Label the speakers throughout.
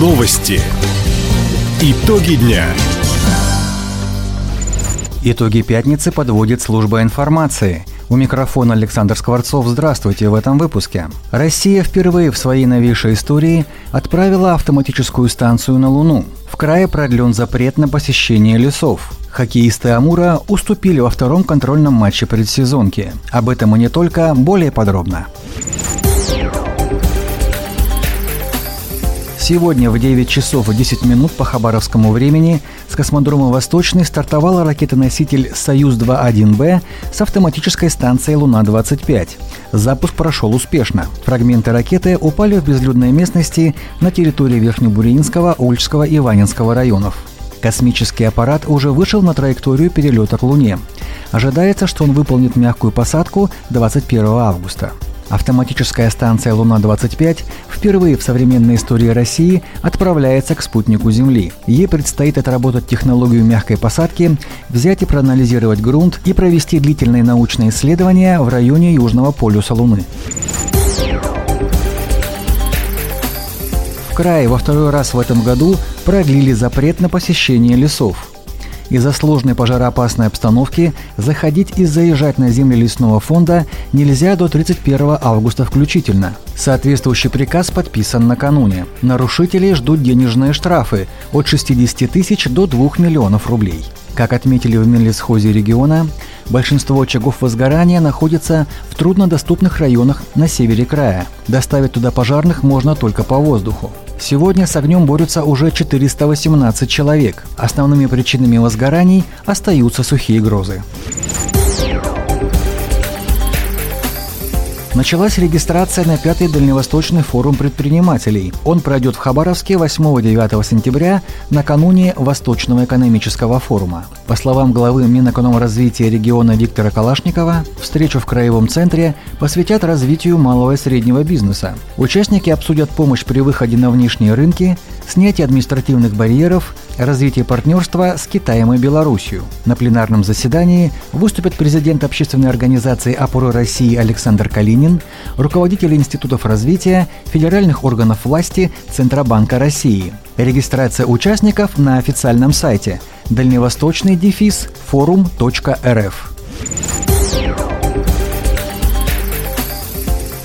Speaker 1: Новости. Итоги дня.
Speaker 2: Итоги пятницы подводит служба информации. У микрофона Александр Скворцов. Здравствуйте в этом выпуске. Россия впервые в своей новейшей истории отправила автоматическую станцию на Луну. В крае продлен запрет на посещение лесов. Хоккеисты Амура уступили во втором контрольном матче предсезонки. Об этом и не только, более подробно. Сегодня в 9 часов и 10 минут по хабаровскому времени с космодрома «Восточный» стартовала ракета-носитель «Союз-2-1Б» с автоматической станцией «Луна-25». Запуск прошел успешно. Фрагменты ракеты упали в безлюдной местности на территории Верхнебуринского, Ольчского и Ванинского районов. Космический аппарат уже вышел на траекторию перелета к Луне. Ожидается, что он выполнит мягкую посадку 21 августа. Автоматическая станция «Луна-25» впервые в современной истории России отправляется к спутнику Земли. Ей предстоит отработать технологию мягкой посадки, взять и проанализировать грунт и провести длительные научные исследования в районе Южного полюса Луны. В крае во второй раз в этом году продлили запрет на посещение лесов. Из-за сложной пожароопасной обстановки заходить и заезжать на земли лесного фонда нельзя до 31 августа включительно. Соответствующий приказ подписан накануне. Нарушителей ждут денежные штрафы от 60 тысяч до 2 миллионов рублей. Как отметили в Минлесхозе региона, большинство очагов возгорания находится в труднодоступных районах на севере края. Доставить туда пожарных можно только по воздуху. Сегодня с огнем борются уже 418 человек. Основными причинами возгораний остаются сухие грозы. Началась регистрация на пятый Дальневосточный форум предпринимателей. Он пройдет в Хабаровске 8-9 сентября накануне Восточного экономического форума. По словам главы Минэкономразвития региона Виктора Калашникова, встречу в Краевом центре посвятят развитию малого и среднего бизнеса. Участники обсудят помощь при выходе на внешние рынки, снятие административных барьеров, развитие партнерства с Китаем и Белоруссией. На пленарном заседании выступят президент общественной организации «Опоры России» Александр Калинин, руководители институтов развития, федеральных органов власти Центробанка России. Регистрация участников на официальном сайте дальневосточный дефис форум.рф.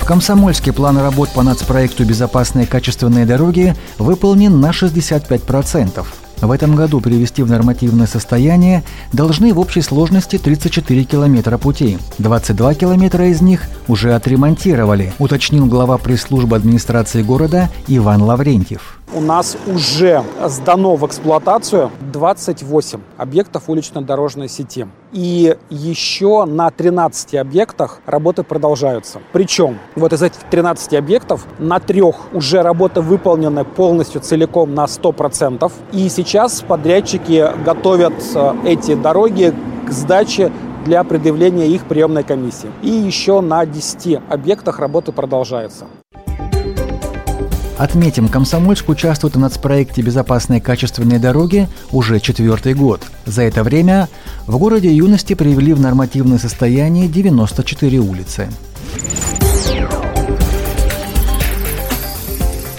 Speaker 2: В Комсомольске план работ по нацпроекту «Безопасные качественные дороги» выполнен на 65%. В этом году привести в нормативное состояние должны в общей сложности 34 километра путей. 22 километра из них уже отремонтировали, уточнил глава пресс-службы администрации города Иван Лаврентьев
Speaker 3: у нас уже сдано в эксплуатацию 28 объектов улично-дорожной сети. И еще на 13 объектах работы продолжаются. Причем вот из этих 13 объектов на трех уже работы выполнены полностью целиком на 100%. И сейчас подрядчики готовят э, эти дороги к сдаче для предъявления их приемной комиссии. И еще на 10 объектах работы продолжаются.
Speaker 2: Отметим, Комсомольск участвует в нацпроекте «Безопасные качественные дороги» уже четвертый год. За это время в городе юности привели в нормативное состояние 94 улицы.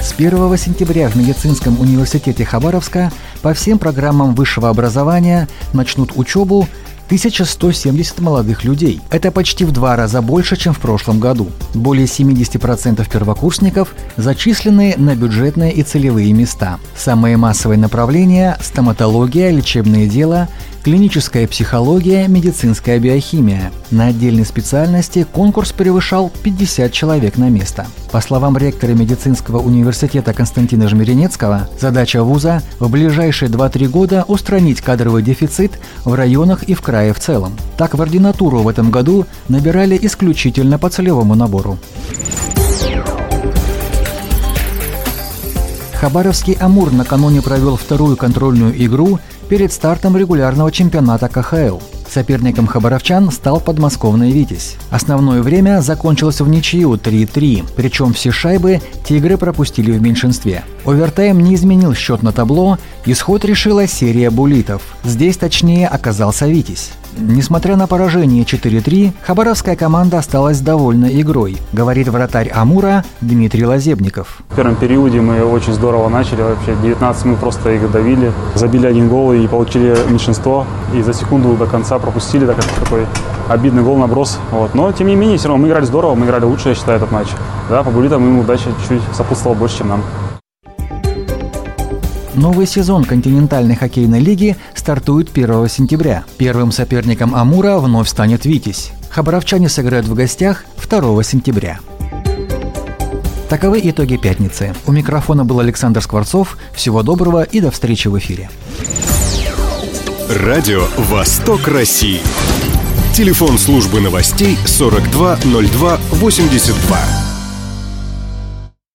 Speaker 2: С 1 сентября в Медицинском университете Хабаровска по всем программам высшего образования начнут учебу 1170 молодых людей. Это почти в два раза больше, чем в прошлом году. Более 70% первокурсников зачислены на бюджетные и целевые места. Самые массовые направления – стоматология, лечебное дело, клиническая психология, медицинская биохимия. На отдельной специальности конкурс превышал 50 человек на место. По словам ректора медицинского университета Константина Жмеренецкого, задача вуза в ближайшие 2-3 года устранить кадровый дефицит в районах и в крае в целом. Так в ординатуру в этом году набирали исключительно по целевому набору. Хабаровский «Амур» накануне провел вторую контрольную игру перед стартом регулярного чемпионата КХЛ. Соперником хабаровчан стал подмосковный «Витязь». Основное время закончилось в ничью 3-3, причем все шайбы «Тигры» пропустили в меньшинстве. Овертайм не изменил счет на табло, исход решила серия булитов. Здесь точнее оказался «Витязь». Несмотря на поражение 4-3, хабаровская команда осталась довольна игрой, говорит вратарь Амура Дмитрий Лазебников.
Speaker 4: В первом периоде мы очень здорово начали, вообще 19 минут просто их давили, забили один гол и получили меньшинство, и за секунду до конца пропустили так, такой обидный гол наброс. Вот. Но тем не менее, все равно мы играли здорово, мы играли лучше, я считаю, этот матч. Да, по булитам им удача чуть-чуть сопутствовала больше, чем нам.
Speaker 2: Новый сезон континентальной хоккейной лиги стартует 1 сентября. Первым соперником Амура вновь станет «Витязь». Хабаровчане сыграют в гостях 2 сентября. Таковы итоги пятницы. У микрофона был Александр Скворцов. Всего доброго и до встречи в эфире.
Speaker 1: Радио «Восток России». Телефон службы новостей 420282.